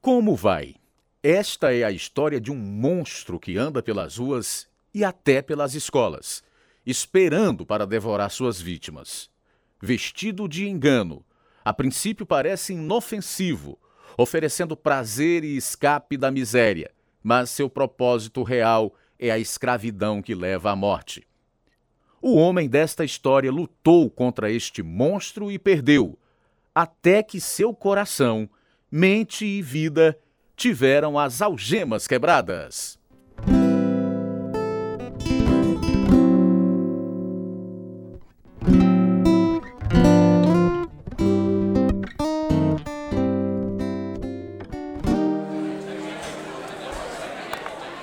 Como vai? Esta é a história de um monstro que anda pelas ruas e até pelas escolas, esperando para devorar suas vítimas. Vestido de engano, a princípio parece inofensivo, oferecendo prazer e escape da miséria, mas seu propósito real é a escravidão que leva à morte. O homem desta história lutou contra este monstro e perdeu, até que seu coração, mente e vida tiveram as algemas quebradas.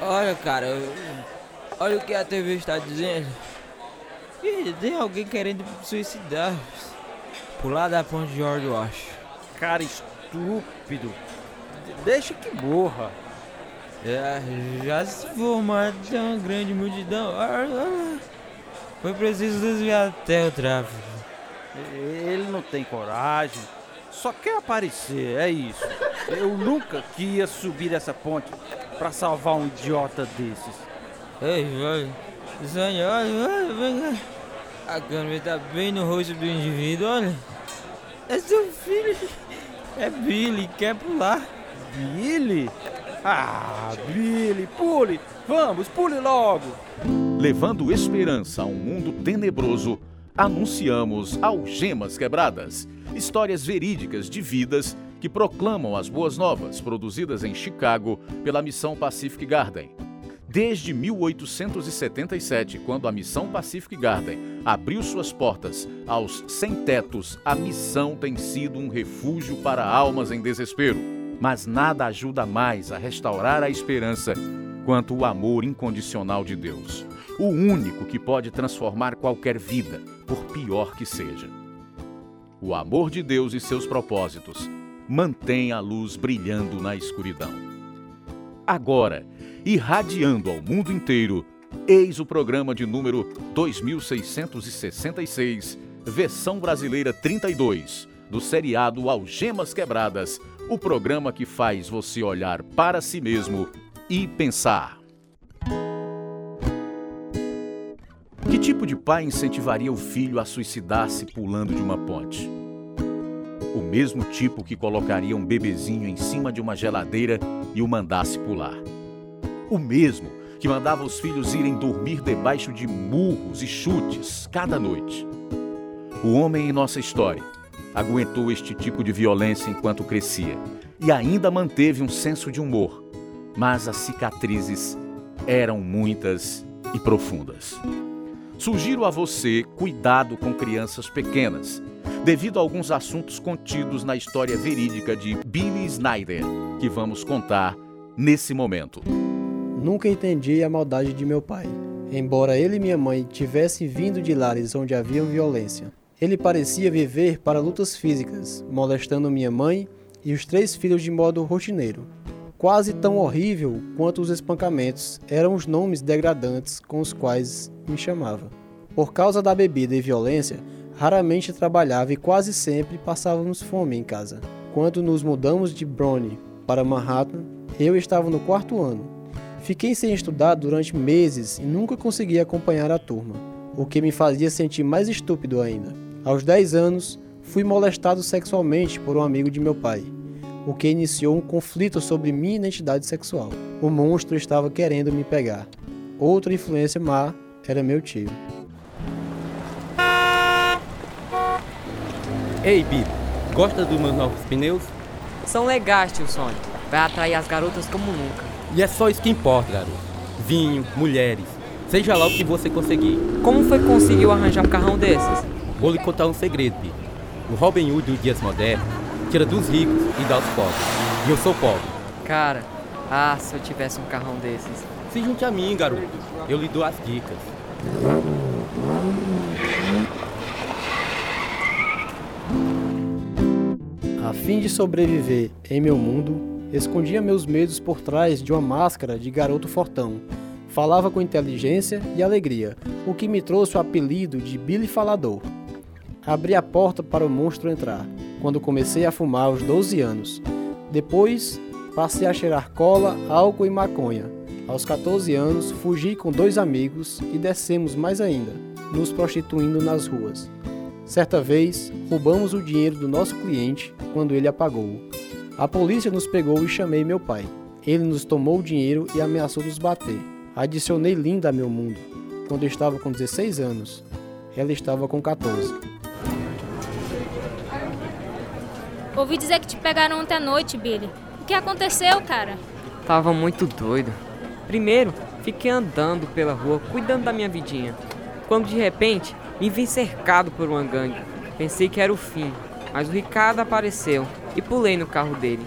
Olha, cara, olha o que a TV está dizendo. Ih, tem alguém querendo suicidar. Pular da ponte de George Washington. Cara estúpido. Deixa que morra. É, já se formou uma grande multidão. Foi preciso desviar até o tráfego. Ele não tem coragem. Só quer aparecer, é isso. Eu nunca queria subir essa ponte para salvar um idiota desses. Ei, vai. Senhor, vem cá. A câmera está bem no rosto do indivíduo, olha. É seu filho. É Billy, quer pular. Billy? Ah, Billy, pule! Vamos, pule logo! Levando esperança a um mundo tenebroso, anunciamos Algemas Quebradas histórias verídicas de vidas que proclamam as boas novas, produzidas em Chicago pela Missão Pacific Garden. Desde 1877, quando a Missão Pacific Garden abriu suas portas aos sem-tetos, a missão tem sido um refúgio para almas em desespero. Mas nada ajuda mais a restaurar a esperança quanto o amor incondicional de Deus, o único que pode transformar qualquer vida, por pior que seja. O amor de Deus e seus propósitos mantém a luz brilhando na escuridão. Agora, irradiando ao mundo inteiro, eis o programa de número 2666, versão brasileira 32, do seriado Algemas Quebradas, o programa que faz você olhar para si mesmo e pensar. Que tipo de pai incentivaria o filho a suicidar-se pulando de uma ponte? O mesmo tipo que colocaria um bebezinho em cima de uma geladeira e o mandasse pular. O mesmo que mandava os filhos irem dormir debaixo de murros e chutes cada noite. O homem em nossa história aguentou este tipo de violência enquanto crescia e ainda manteve um senso de humor, mas as cicatrizes eram muitas e profundas. Sugiro a você cuidado com crianças pequenas, devido a alguns assuntos contidos na história verídica de Billy Snyder, que vamos contar nesse momento. Nunca entendi a maldade de meu pai. Embora ele e minha mãe tivessem vindo de lares onde havia violência, ele parecia viver para lutas físicas, molestando minha mãe e os três filhos de modo rotineiro. Quase tão horrível quanto os espancamentos eram os nomes degradantes com os quais me chamava. Por causa da bebida e violência, raramente trabalhava e quase sempre passávamos fome em casa. Quando nos mudamos de Brownie para Manhattan, eu estava no quarto ano. Fiquei sem estudar durante meses e nunca consegui acompanhar a turma, o que me fazia sentir mais estúpido ainda. Aos 10 anos, fui molestado sexualmente por um amigo de meu pai o que iniciou um conflito sobre minha identidade sexual. O monstro estava querendo me pegar. Outra influência má era meu tio. Ei, Billy, gosta dos meus novos pneus? São legais, tio Sônia. Vai atrair as garotas como nunca. E é só isso que importa, garoto. Vinho, mulheres. Seja lá o que você conseguir. Como foi que conseguiu arranjar um carrão desses? Vou lhe contar um segredo, Billy. O Robin Hood dos dias modernos tira dos ricos e dá aos pobres. E eu sou pobre. Cara, ah, se eu tivesse um carrão desses. Se junte a mim, garoto. Eu lhe dou as dicas. A fim de sobreviver em meu mundo, escondia meus medos por trás de uma máscara de garoto fortão. Falava com inteligência e alegria, o que me trouxe o apelido de Billy Falador. Abri a porta para o monstro entrar, quando comecei a fumar aos 12 anos. Depois, Passei a cheirar cola, álcool e maconha. Aos 14 anos, fugi com dois amigos e descemos mais ainda, nos prostituindo nas ruas. Certa vez, roubamos o dinheiro do nosso cliente quando ele apagou. A polícia nos pegou e chamei meu pai. Ele nos tomou o dinheiro e ameaçou nos bater. Adicionei Linda a meu mundo. Quando eu estava com 16 anos, ela estava com 14. Ouvi dizer que te pegaram ontem à noite, Billy. O que aconteceu, cara? Tava muito doido. Primeiro, fiquei andando pela rua, cuidando da minha vidinha. Quando de repente, me vi cercado por uma gangue. Pensei que era o fim, mas o Ricardo apareceu e pulei no carro dele.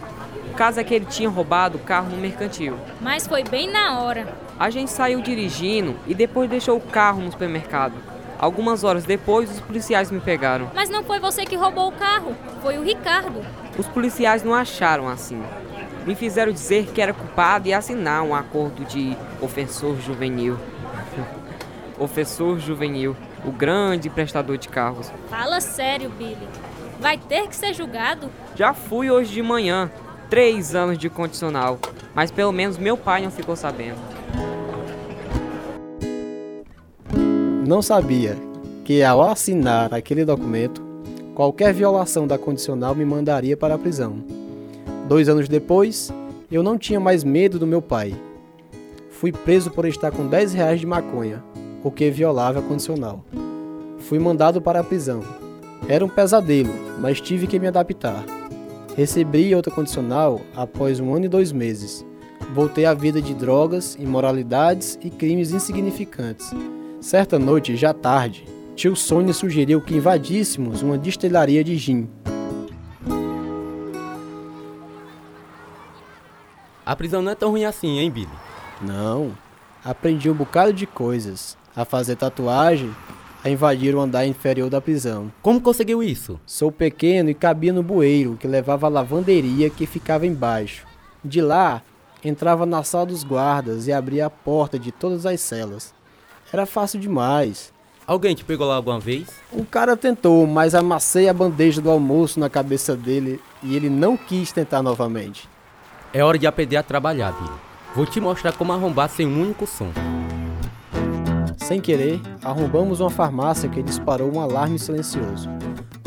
O caso é que ele tinha roubado o carro no mercantil. Mas foi bem na hora. A gente saiu dirigindo e depois deixou o carro no supermercado. Algumas horas depois, os policiais me pegaram. Mas não foi você que roubou o carro, foi o Ricardo. Os policiais não acharam assim. Me fizeram dizer que era culpado e assinar um acordo de ofensor juvenil. ofensor juvenil, o grande prestador de carros. Fala sério, Billy. Vai ter que ser julgado? Já fui hoje de manhã. Três anos de condicional. Mas pelo menos meu pai não ficou sabendo. Não sabia que ao assinar aquele documento, qualquer violação da condicional me mandaria para a prisão. Dois anos depois, eu não tinha mais medo do meu pai. Fui preso por estar com 10 reais de maconha, o que violava a condicional. Fui mandado para a prisão. Era um pesadelo, mas tive que me adaptar. Recebi outra condicional após um ano e dois meses. Voltei à vida de drogas, imoralidades e crimes insignificantes. Certa noite, já tarde, tio Sônia sugeriu que invadíssemos uma destilaria de gin. A prisão não é tão ruim assim, hein, Billy? Não, aprendi um bocado de coisas. A fazer tatuagem, a invadir o andar inferior da prisão. Como conseguiu isso? Sou pequeno e cabia no bueiro que levava à lavanderia que ficava embaixo. De lá, entrava na sala dos guardas e abria a porta de todas as celas. Era fácil demais. Alguém te pegou lá alguma vez? O cara tentou, mas amassei a bandeja do almoço na cabeça dele e ele não quis tentar novamente. É hora de aprender a trabalhar, Billy. Vou te mostrar como arrombar sem um único som. Sem querer, arrombamos uma farmácia que disparou um alarme silencioso.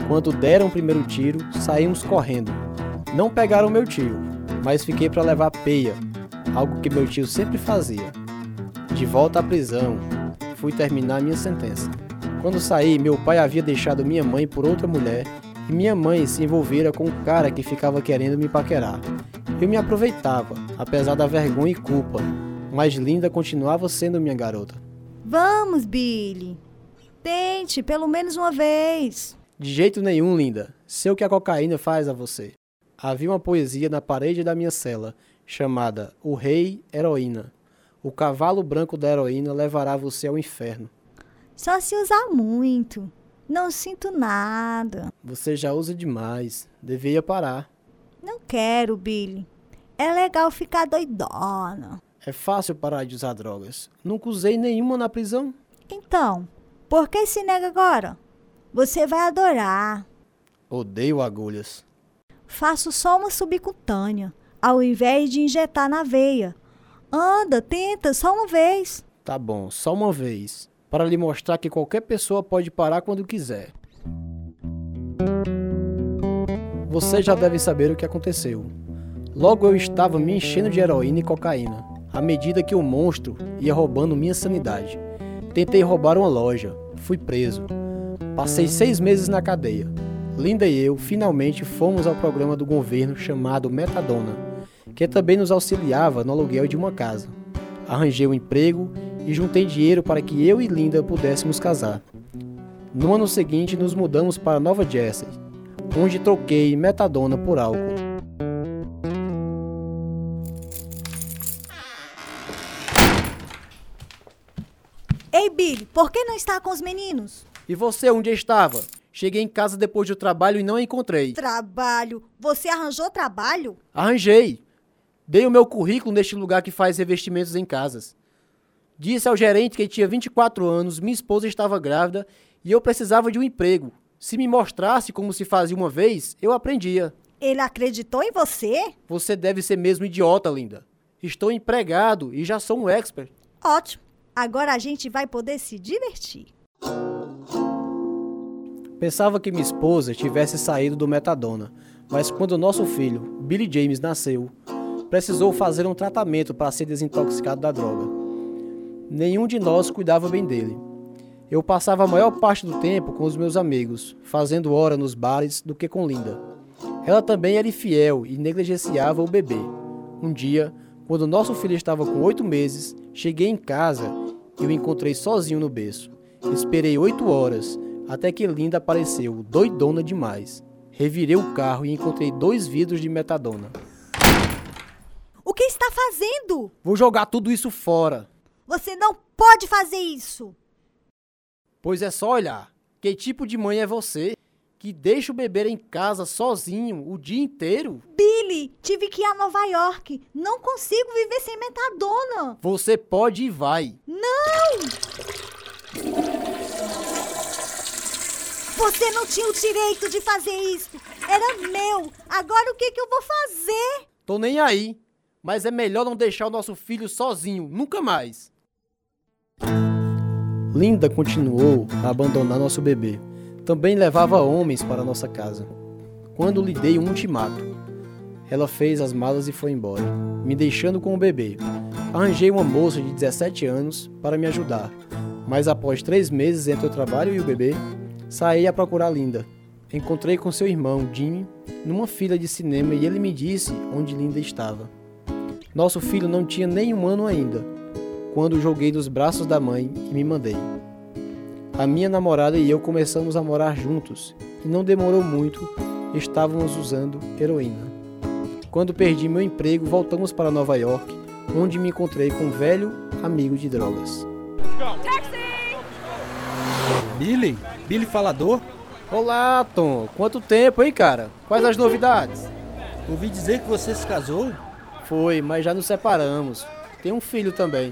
Quando deram o primeiro tiro, saímos correndo. Não pegaram meu tio, mas fiquei para levar peia, algo que meu tio sempre fazia. De volta à prisão, fui terminar minha sentença. Quando saí, meu pai havia deixado minha mãe por outra mulher e minha mãe se envolvera com um cara que ficava querendo me paquerar. Eu me aproveitava, apesar da vergonha e culpa, mas Linda continuava sendo minha garota. Vamos, Billy. Tente, pelo menos uma vez. De jeito nenhum, Linda. Sei o que a cocaína faz a você. Havia uma poesia na parede da minha cela, chamada O Rei Heroína. O cavalo branco da heroína levará você ao inferno. Só se usar muito. Não sinto nada. Você já usa demais. Deveria parar. Não quero, Billy. É legal ficar doidona. É fácil parar de usar drogas. Nunca usei nenhuma na prisão. Então, por que se nega agora? Você vai adorar. Odeio agulhas. Faço só uma subcutânea, ao invés de injetar na veia. Anda, tenta, só uma vez. Tá bom, só uma vez. Para lhe mostrar que qualquer pessoa pode parar quando quiser. Você já deve saber o que aconteceu. Logo eu estava me enchendo de heroína e cocaína, à medida que o monstro ia roubando minha sanidade. Tentei roubar uma loja, fui preso. Passei seis meses na cadeia. Linda e eu finalmente fomos ao programa do governo chamado Metadona, que também nos auxiliava no aluguel de uma casa. Arranjei um emprego e juntei dinheiro para que eu e Linda pudéssemos casar. No ano seguinte, nos mudamos para Nova Jersey, onde troquei metadona por álcool. Billy, por que não está com os meninos? E você, onde estava? Cheguei em casa depois do trabalho e não a encontrei. Trabalho? Você arranjou trabalho? Arranjei. Dei o meu currículo neste lugar que faz revestimentos em casas. Disse ao gerente que tinha 24 anos, minha esposa estava grávida e eu precisava de um emprego. Se me mostrasse como se fazia uma vez, eu aprendia. Ele acreditou em você? Você deve ser mesmo idiota, linda. Estou empregado e já sou um expert. Ótimo. Agora a gente vai poder se divertir. Pensava que minha esposa tivesse saído do metadona, mas quando nosso filho, Billy James, nasceu, precisou fazer um tratamento para ser desintoxicado da droga. Nenhum de nós cuidava bem dele. Eu passava a maior parte do tempo com os meus amigos, fazendo hora nos bares do que com Linda. Ela também era infiel e negligenciava o bebê. Um dia, quando nosso filho estava com oito meses, cheguei em casa e o encontrei sozinho no berço. Esperei oito horas, até que Linda apareceu, doidona demais. Revirei o carro e encontrei dois vidros de metadona. O que está fazendo? Vou jogar tudo isso fora. Você não pode fazer isso. Pois é só olhar. Que tipo de mãe é você? Que deixa o bebê em casa sozinho o dia inteiro? Billy, tive que ir a Nova York. Não consigo viver sem metadona. Você pode e vai. Não! Você não tinha o direito de fazer isso. Era meu. Agora o que, que eu vou fazer? Tô nem aí. Mas é melhor não deixar o nosso filho sozinho, nunca mais. Linda continuou a abandonar nosso bebê. Também levava homens para nossa casa. Quando lhe dei um ultimato, ela fez as malas e foi embora, me deixando com o bebê. Arranjei uma moça de 17 anos para me ajudar, mas após três meses entre o trabalho e o bebê, saí a procurar Linda. Encontrei com seu irmão, Jimmy, numa fila de cinema e ele me disse onde Linda estava. Nosso filho não tinha nem um ano ainda, quando joguei nos braços da mãe e me mandei. A minha namorada e eu começamos a morar juntos e não demorou muito, estávamos usando heroína. Quando perdi meu emprego, voltamos para Nova York, onde me encontrei com um velho amigo de drogas. Billy? Billy Falador? Olá, Tom. Quanto tempo, hein, cara? Quais as novidades? Ouvi dizer que você se casou? Foi, mas já nos separamos. Tem um filho também.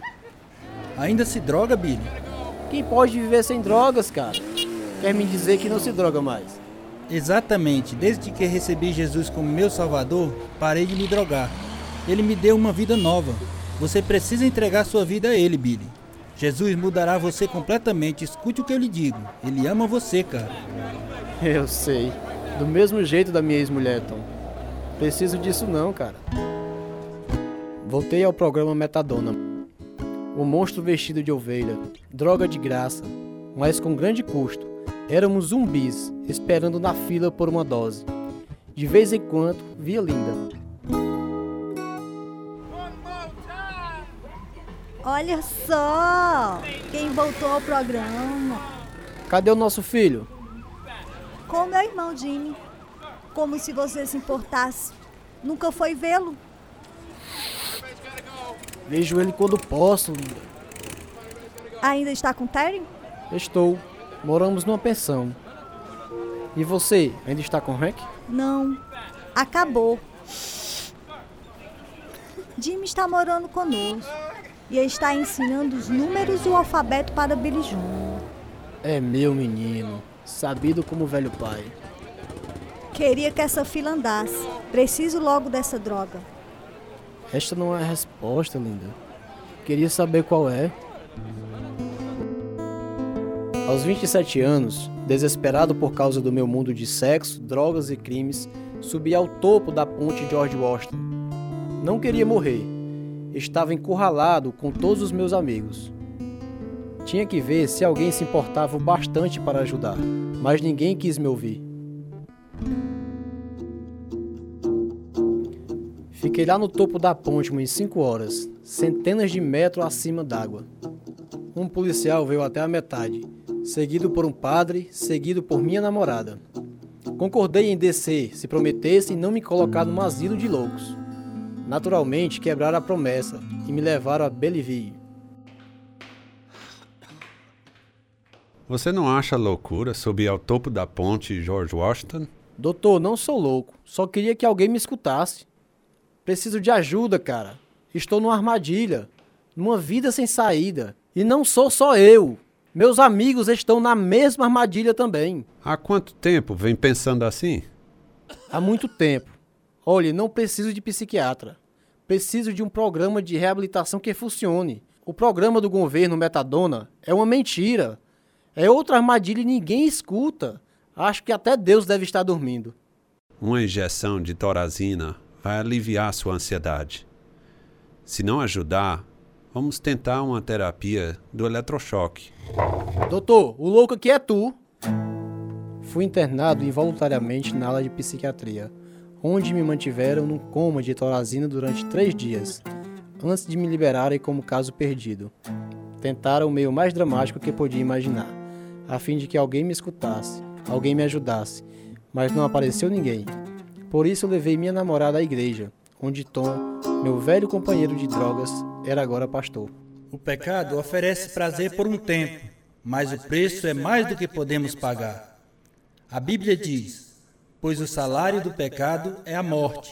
Ainda se droga, Billy? Quem pode viver sem drogas, cara? Quer me dizer que não se droga mais? Exatamente. Desde que recebi Jesus como meu salvador, parei de me drogar. Ele me deu uma vida nova. Você precisa entregar sua vida a ele, Billy. Jesus mudará você completamente. Escute o que eu lhe digo. Ele ama você, cara. Eu sei. Do mesmo jeito da minha ex-mulher, Tom. Preciso disso não, cara. Voltei ao programa Metadona. O monstro vestido de ovelha, droga de graça, mas com grande custo. Éramos zumbis, esperando na fila por uma dose. De vez em quando, via Linda. Olha só! Quem voltou ao programa? Cadê o nosso filho? Com meu irmão Jimmy. Como se você se importasse. Nunca foi vê-lo? Vejo ele quando posso, Linda. Ainda está com Terry? Estou. Moramos numa pensão. E você, ainda está com Hank? Não. Acabou. Jimmy está morando conosco. E está ensinando os números e o alfabeto para Billy Jr. É meu menino, sabido como velho pai. Queria que essa fila andasse. Preciso logo dessa droga. Esta não é a resposta, linda. Queria saber qual é. Aos 27 anos, desesperado por causa do meu mundo de sexo, drogas e crimes, subi ao topo da ponte George Washington. Não queria morrer. Estava encurralado com todos os meus amigos. Tinha que ver se alguém se importava o bastante para ajudar, mas ninguém quis me ouvir. Fiquei lá no topo da ponte umas 5 horas, centenas de metros acima d'água. Um policial veio até a metade, seguido por um padre, seguido por minha namorada. Concordei em descer se prometessem não me colocar num asilo de loucos. Naturalmente, quebraram a promessa e me levaram a Belleville. Você não acha loucura subir ao topo da ponte George Washington? Doutor, não sou louco, só queria que alguém me escutasse. Preciso de ajuda, cara. Estou numa armadilha, numa vida sem saída. E não sou só eu. Meus amigos estão na mesma armadilha também. Há quanto tempo vem pensando assim? Há muito tempo. Olhe, não preciso de psiquiatra. Preciso de um programa de reabilitação que funcione. O programa do governo Metadona é uma mentira. É outra armadilha e ninguém escuta. Acho que até Deus deve estar dormindo. Uma injeção de torazina vai aliviar sua ansiedade. Se não ajudar, vamos tentar uma terapia do eletrochoque. Doutor, o louco aqui é tu. Fui internado involuntariamente na ala de psiquiatria, onde me mantiveram num coma de torazina durante três dias, antes de me liberarem como caso perdido. Tentaram o meio mais dramático que podia imaginar, a fim de que alguém me escutasse, alguém me ajudasse, mas não apareceu ninguém. Por isso levei minha namorada à igreja, onde Tom, meu velho companheiro de drogas, era agora pastor. O pecado oferece prazer por um tempo, mas o preço é mais do que podemos pagar. A Bíblia diz: Pois o salário do pecado é a morte.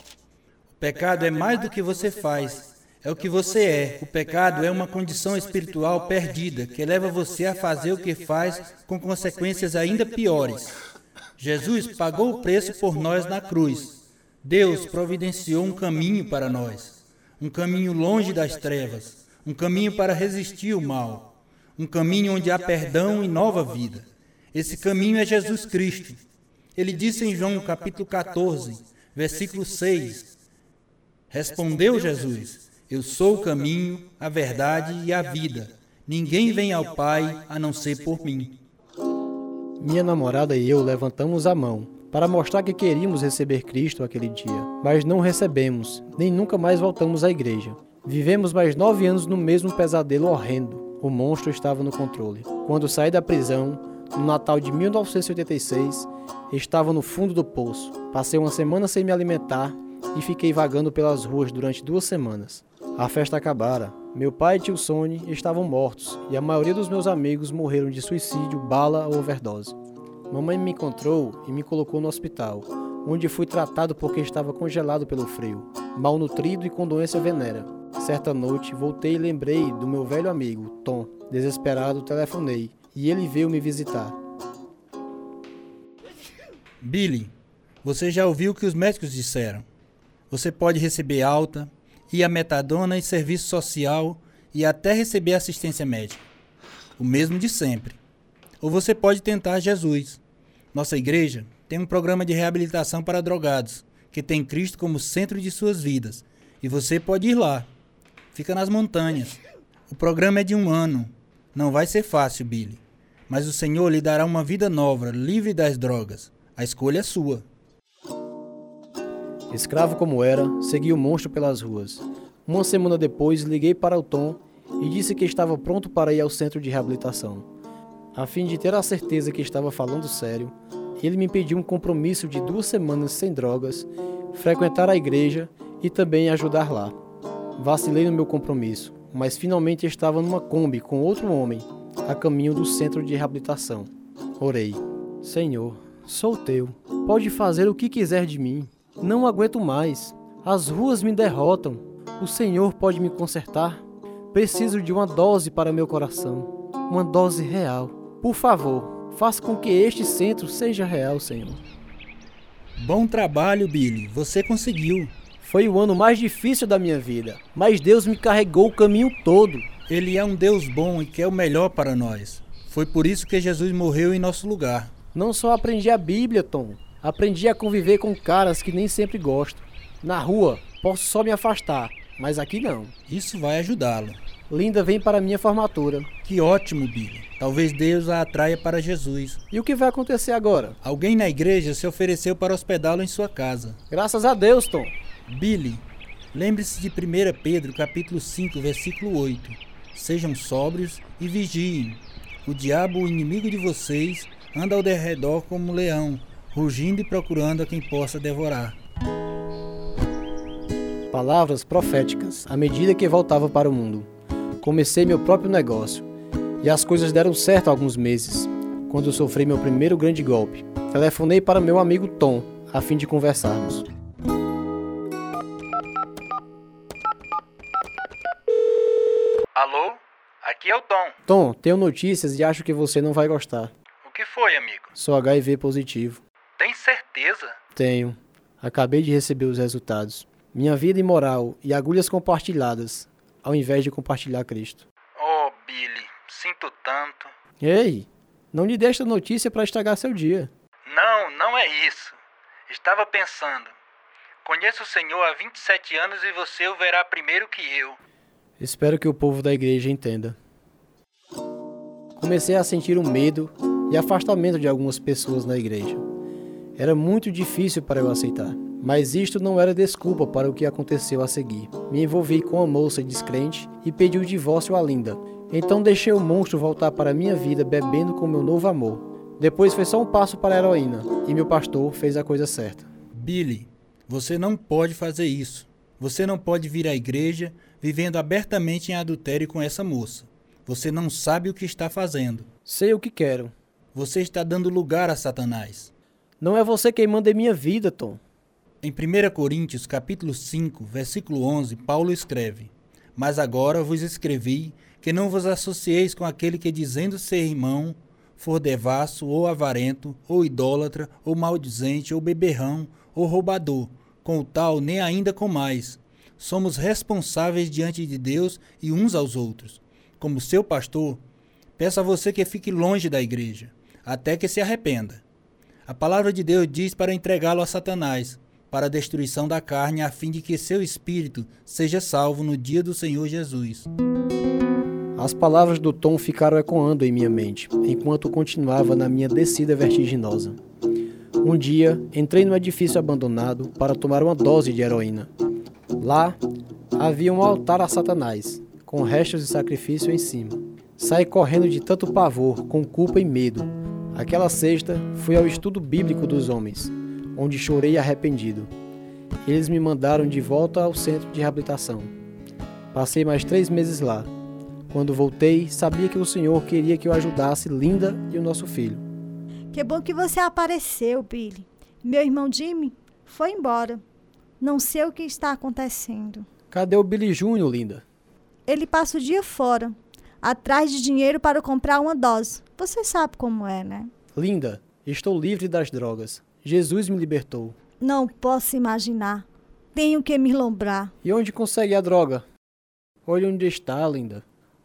O pecado é mais do que você faz, é o que você é. O pecado é uma condição espiritual perdida que leva você a fazer o que faz com consequências ainda piores. Jesus pagou o preço por nós na cruz. Deus providenciou um caminho para nós, um caminho longe das trevas, um caminho para resistir o mal, um caminho onde há perdão e nova vida. Esse caminho é Jesus Cristo. Ele disse em João capítulo 14, versículo 6: Respondeu Jesus: Eu sou o caminho, a verdade e a vida. Ninguém vem ao Pai a não ser por mim. Minha namorada e eu levantamos a mão para mostrar que queríamos receber Cristo aquele dia, mas não recebemos, nem nunca mais voltamos à igreja. Vivemos mais nove anos no mesmo pesadelo horrendo. O monstro estava no controle. Quando saí da prisão, no Natal de 1986, estava no fundo do poço. Passei uma semana sem me alimentar e fiquei vagando pelas ruas durante duas semanas. A festa acabara. Meu pai e tio Sony estavam mortos e a maioria dos meus amigos morreram de suicídio, bala ou overdose. Mamãe me encontrou e me colocou no hospital, onde fui tratado porque estava congelado pelo frio, malnutrido e com doença venérea. Certa noite, voltei e lembrei do meu velho amigo, Tom. Desesperado, telefonei e ele veio me visitar. Billy, você já ouviu o que os médicos disseram. Você pode receber alta, ir a metadona e serviço social e até receber assistência médica. O mesmo de sempre. Ou você pode tentar Jesus. Nossa igreja tem um programa de reabilitação para drogados, que tem Cristo como centro de suas vidas. E você pode ir lá. Fica nas montanhas. O programa é de um ano. Não vai ser fácil, Billy. Mas o Senhor lhe dará uma vida nova, livre das drogas. A escolha é sua. Escravo como era, segui o monstro pelas ruas. Uma semana depois, liguei para o Tom e disse que estava pronto para ir ao centro de reabilitação. A fim de ter a certeza que estava falando sério, ele me pediu um compromisso de duas semanas sem drogas, frequentar a igreja e também ajudar lá. Vacilei no meu compromisso, mas finalmente estava numa Kombi com outro homem, a caminho do centro de reabilitação. Orei: Senhor, sou teu. Pode fazer o que quiser de mim. Não aguento mais. As ruas me derrotam. O Senhor pode me consertar? Preciso de uma dose para meu coração. Uma dose real. Por favor, faça com que este centro seja real, Senhor. Bom trabalho, Billy. Você conseguiu. Foi o ano mais difícil da minha vida, mas Deus me carregou o caminho todo. Ele é um Deus bom e quer o melhor para nós. Foi por isso que Jesus morreu em nosso lugar. Não só aprendi a Bíblia, Tom. Aprendi a conviver com caras que nem sempre gosto. Na rua, posso só me afastar, mas aqui não. Isso vai ajudá-lo. Linda vem para minha formatura. Que ótimo, Billy. Talvez Deus a atraia para Jesus. E o que vai acontecer agora? Alguém na igreja se ofereceu para hospedá-lo em sua casa. Graças a Deus, Tom. Billy, lembre-se de 1 Pedro, capítulo 5, versículo 8. Sejam sóbrios e vigiem. O diabo, o inimigo de vocês, anda ao derredor como um leão, rugindo e procurando a quem possa devorar. Palavras proféticas à medida que voltava para o mundo. Comecei meu próprio negócio e as coisas deram certo há alguns meses, quando sofri meu primeiro grande golpe. Telefonei para meu amigo Tom a fim de conversarmos. Alô? Aqui é o Tom. Tom, tenho notícias e acho que você não vai gostar. O que foi, amigo? Sou HIV positivo. Tem certeza? Tenho. Acabei de receber os resultados. Minha vida imoral e agulhas compartilhadas, ao invés de compartilhar Cristo. Oh, Billy, sinto tanto. Ei, não lhe dê esta notícia para estragar seu dia. Não, não é isso. Estava pensando. Conheço o Senhor há 27 anos e você o verá primeiro que eu. Espero que o povo da igreja entenda. Comecei a sentir um medo e afastamento de algumas pessoas na igreja. Era muito difícil para eu aceitar, mas isto não era desculpa para o que aconteceu a seguir. Me envolvi com a moça descrente e pedi o divórcio a Linda. Então deixei o monstro voltar para minha vida bebendo com meu novo amor. Depois foi só um passo para a heroína e meu pastor fez a coisa certa. Billy, você não pode fazer isso. Você não pode vir à igreja vivendo abertamente em adultério com essa moça. Você não sabe o que está fazendo. Sei o que quero. Você está dando lugar a Satanás. Não é você quem manda em minha vida, Tom. Em 1 Coríntios, capítulo 5, versículo 11, Paulo escreve: Mas agora vos escrevi que não vos associeis com aquele que dizendo ser irmão for devasso ou avarento, ou idólatra, ou maldizente, ou beberrão, ou roubador, com o tal nem ainda com mais. Somos responsáveis diante de Deus e uns aos outros. Como seu pastor, peço a você que fique longe da igreja, até que se arrependa. A palavra de Deus diz para entregá-lo a Satanás, para a destruição da carne, a fim de que seu espírito seja salvo no dia do Senhor Jesus. As palavras do Tom ficaram ecoando em minha mente, enquanto continuava na minha descida vertiginosa. Um dia, entrei no edifício abandonado para tomar uma dose de heroína. Lá, havia um altar a Satanás, com restos de sacrifício em cima. Saí correndo de tanto pavor, com culpa e medo. Aquela sexta, fui ao estudo bíblico dos homens, onde chorei arrependido. Eles me mandaram de volta ao centro de reabilitação. Passei mais três meses lá. Quando voltei, sabia que o Senhor queria que eu ajudasse Linda e o nosso filho. Que bom que você apareceu, Billy. Meu irmão Jimmy foi embora. Não sei o que está acontecendo. Cadê o Billy Júnior, Linda? Ele passa o dia fora, atrás de dinheiro para comprar uma dose. Você sabe como é, né? Linda, estou livre das drogas. Jesus me libertou. Não posso imaginar. Tenho que me lombrar. E onde consegue a droga? Olha onde está, Linda.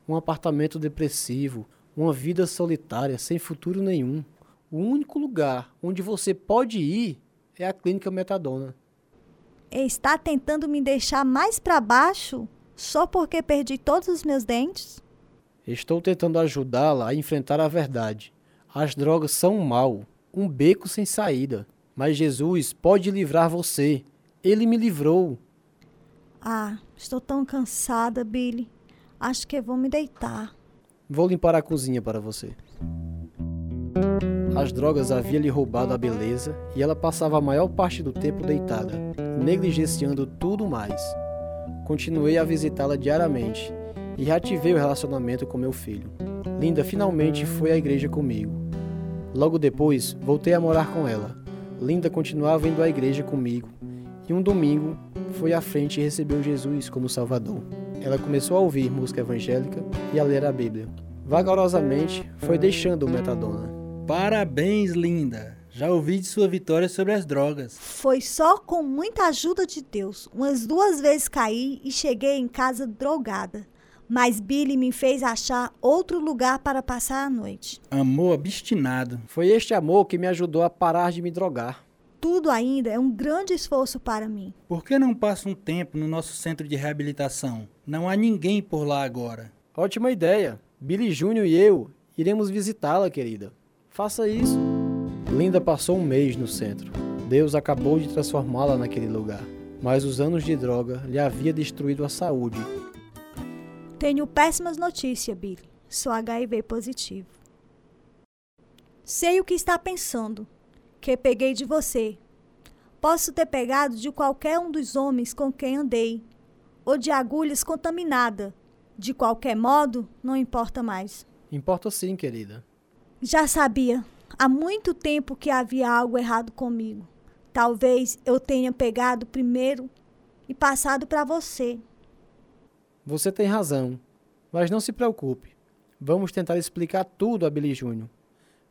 Um apartamento depressivo, uma vida solitária, sem futuro nenhum. O único lugar onde você pode ir é a clínica Metadona. Está tentando me deixar mais para baixo só porque perdi todos os meus dentes? Estou tentando ajudá-la a enfrentar a verdade. As drogas são um mal, um beco sem saída. Mas Jesus pode livrar você. Ele me livrou. Ah, estou tão cansada, Billy. Acho que vou me deitar. Vou limpar a cozinha para você. As drogas haviam lhe roubado a beleza e ela passava a maior parte do tempo deitada, negligenciando tudo mais. Continuei a visitá-la diariamente e reativei o relacionamento com meu filho. Linda finalmente foi à igreja comigo. Logo depois, voltei a morar com ela. Linda continuava indo à igreja comigo e um domingo foi à frente e recebeu Jesus como Salvador. Ela começou a ouvir música evangélica e a ler a Bíblia. Vagarosamente, foi deixando o metadona. Parabéns, linda! Já ouvi de sua vitória sobre as drogas. Foi só com muita ajuda de Deus. Umas duas vezes caí e cheguei em casa drogada. Mas Billy me fez achar outro lugar para passar a noite. Amor obstinado. Foi este amor que me ajudou a parar de me drogar. Tudo ainda é um grande esforço para mim. Por que não passa um tempo no nosso centro de reabilitação? Não há ninguém por lá agora. Ótima ideia. Billy Júnior e eu iremos visitá-la, querida. Faça isso. Linda passou um mês no centro. Deus acabou de transformá-la naquele lugar. Mas os anos de droga lhe havia destruído a saúde. Tenho péssimas notícias, Billy. Sou HIV positivo. Sei o que está pensando. Que peguei de você. Posso ter pegado de qualquer um dos homens com quem andei. Ou de agulhas contaminada. De qualquer modo, não importa mais. Importa sim, querida. Já sabia há muito tempo que havia algo errado comigo. Talvez eu tenha pegado primeiro e passado para você. Você tem razão, mas não se preocupe. Vamos tentar explicar tudo a Billy Júnior.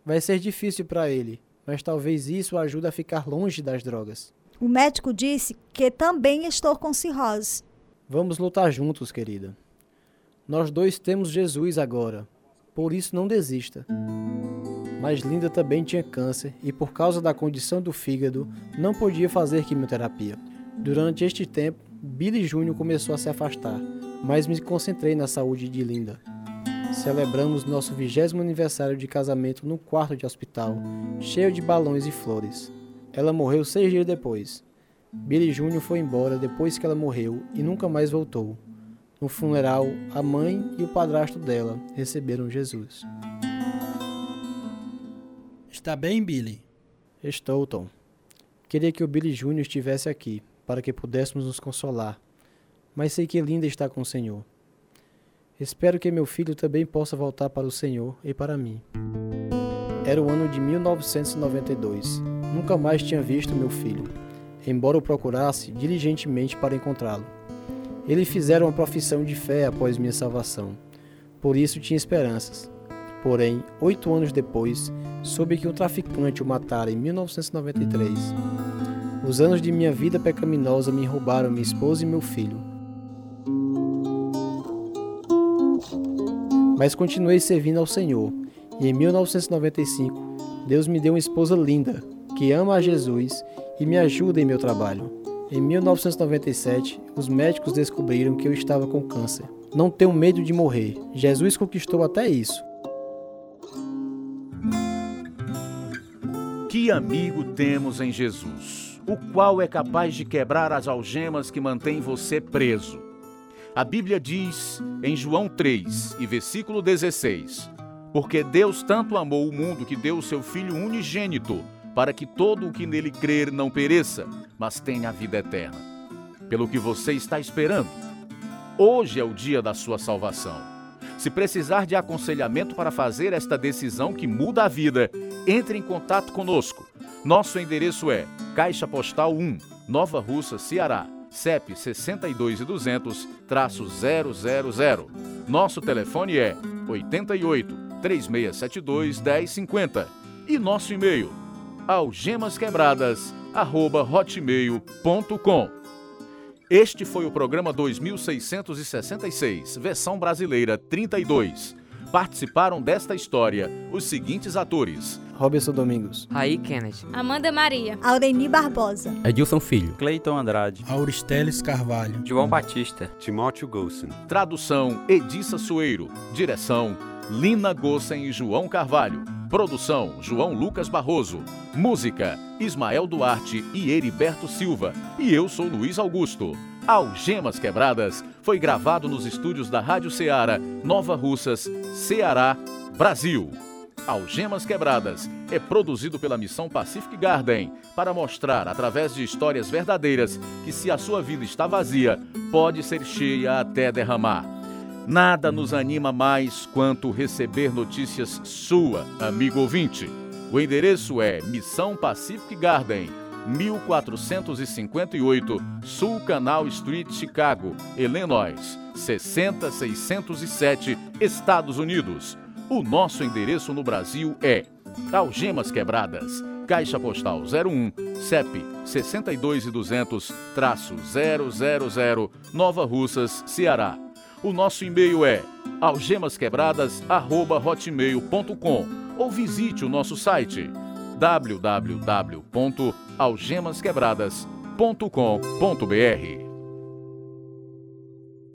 Vai ser difícil para ele, mas talvez isso ajude a ficar longe das drogas. O médico disse que também estou com cirrose. Vamos lutar juntos, querida. Nós dois temos Jesus agora, por isso não desista. Mas Linda também tinha câncer e, por causa da condição do fígado, não podia fazer quimioterapia. Durante este tempo, Billy Júnior começou a se afastar, mas me concentrei na saúde de Linda. Celebramos nosso vigésimo aniversário de casamento no quarto de hospital, cheio de balões e flores. Ela morreu seis dias depois. Billy Júnior foi embora depois que ela morreu e nunca mais voltou. No funeral, a mãe e o padrasto dela receberam Jesus. Está bem, Billy? Estou, Tom. Queria que o Billy Júnior estivesse aqui, para que pudéssemos nos consolar. Mas sei que Linda está com o Senhor. Espero que meu filho também possa voltar para o Senhor e para mim. Era o ano de 1992. Nunca mais tinha visto meu filho, embora o procurasse diligentemente para encontrá-lo. Eles fizeram uma profissão de fé após minha salvação. Por isso tinha esperanças. Porém, oito anos depois, soube que um traficante o matara em 1993. Os anos de minha vida pecaminosa me roubaram minha esposa e meu filho. Mas continuei servindo ao Senhor, e em 1995, Deus me deu uma esposa linda, que ama a Jesus e me ajuda em meu trabalho. Em 1997, os médicos descobriram que eu estava com câncer. Não tenho medo de morrer. Jesus conquistou até isso. Que amigo temos em Jesus, o qual é capaz de quebrar as algemas que mantêm você preso. A Bíblia diz em João 3 e versículo 16: Porque Deus tanto amou o mundo que deu o seu Filho unigênito, para que todo o que nele crer não pereça, mas tenha a vida eterna. Pelo que você está esperando. Hoje é o dia da sua salvação. Se precisar de aconselhamento para fazer esta decisão que muda a vida, entre em contato conosco. Nosso endereço é Caixa Postal 1, Nova Russa, Ceará, CEP 62200-000. Nosso telefone é 88 3672 1050 e nosso e-mail algemasquebradas@hotmail.com. Este foi o programa 2666, versão brasileira 32. Participaram desta história os seguintes atores: Robertson Domingos, Raí Kennedy, Amanda Maria, Aureni Barbosa, Edilson Filho, Cleiton Andrade, Auristeles Carvalho, João Batista, Timóteo Golson. Tradução: Edissa Soeiro. Direção: Lina Gossen e João Carvalho. Produção: João Lucas Barroso. Música: Ismael Duarte e Heriberto Silva. E eu sou Luiz Augusto. Algemas Quebradas foi gravado nos estúdios da Rádio Ceará, Nova Russas, Ceará, Brasil. Algemas Quebradas é produzido pela Missão Pacific Garden para mostrar, através de histórias verdadeiras, que se a sua vida está vazia, pode ser cheia até derramar. Nada nos anima mais quanto receber notícias sua, amigo ouvinte. O endereço é Missão Pacific Garden, 1458 Sul Canal Street, Chicago, Illinois, 60607, Estados Unidos. O nosso endereço no Brasil é Algemas Quebradas, Caixa Postal 01, CEP 62200-000, Nova Russas, Ceará. O nosso e-mail é algemasquebradas@hotmail.com ou visite o nosso site www.algemasquebradas.com.br.